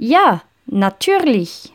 Ja, natürlich.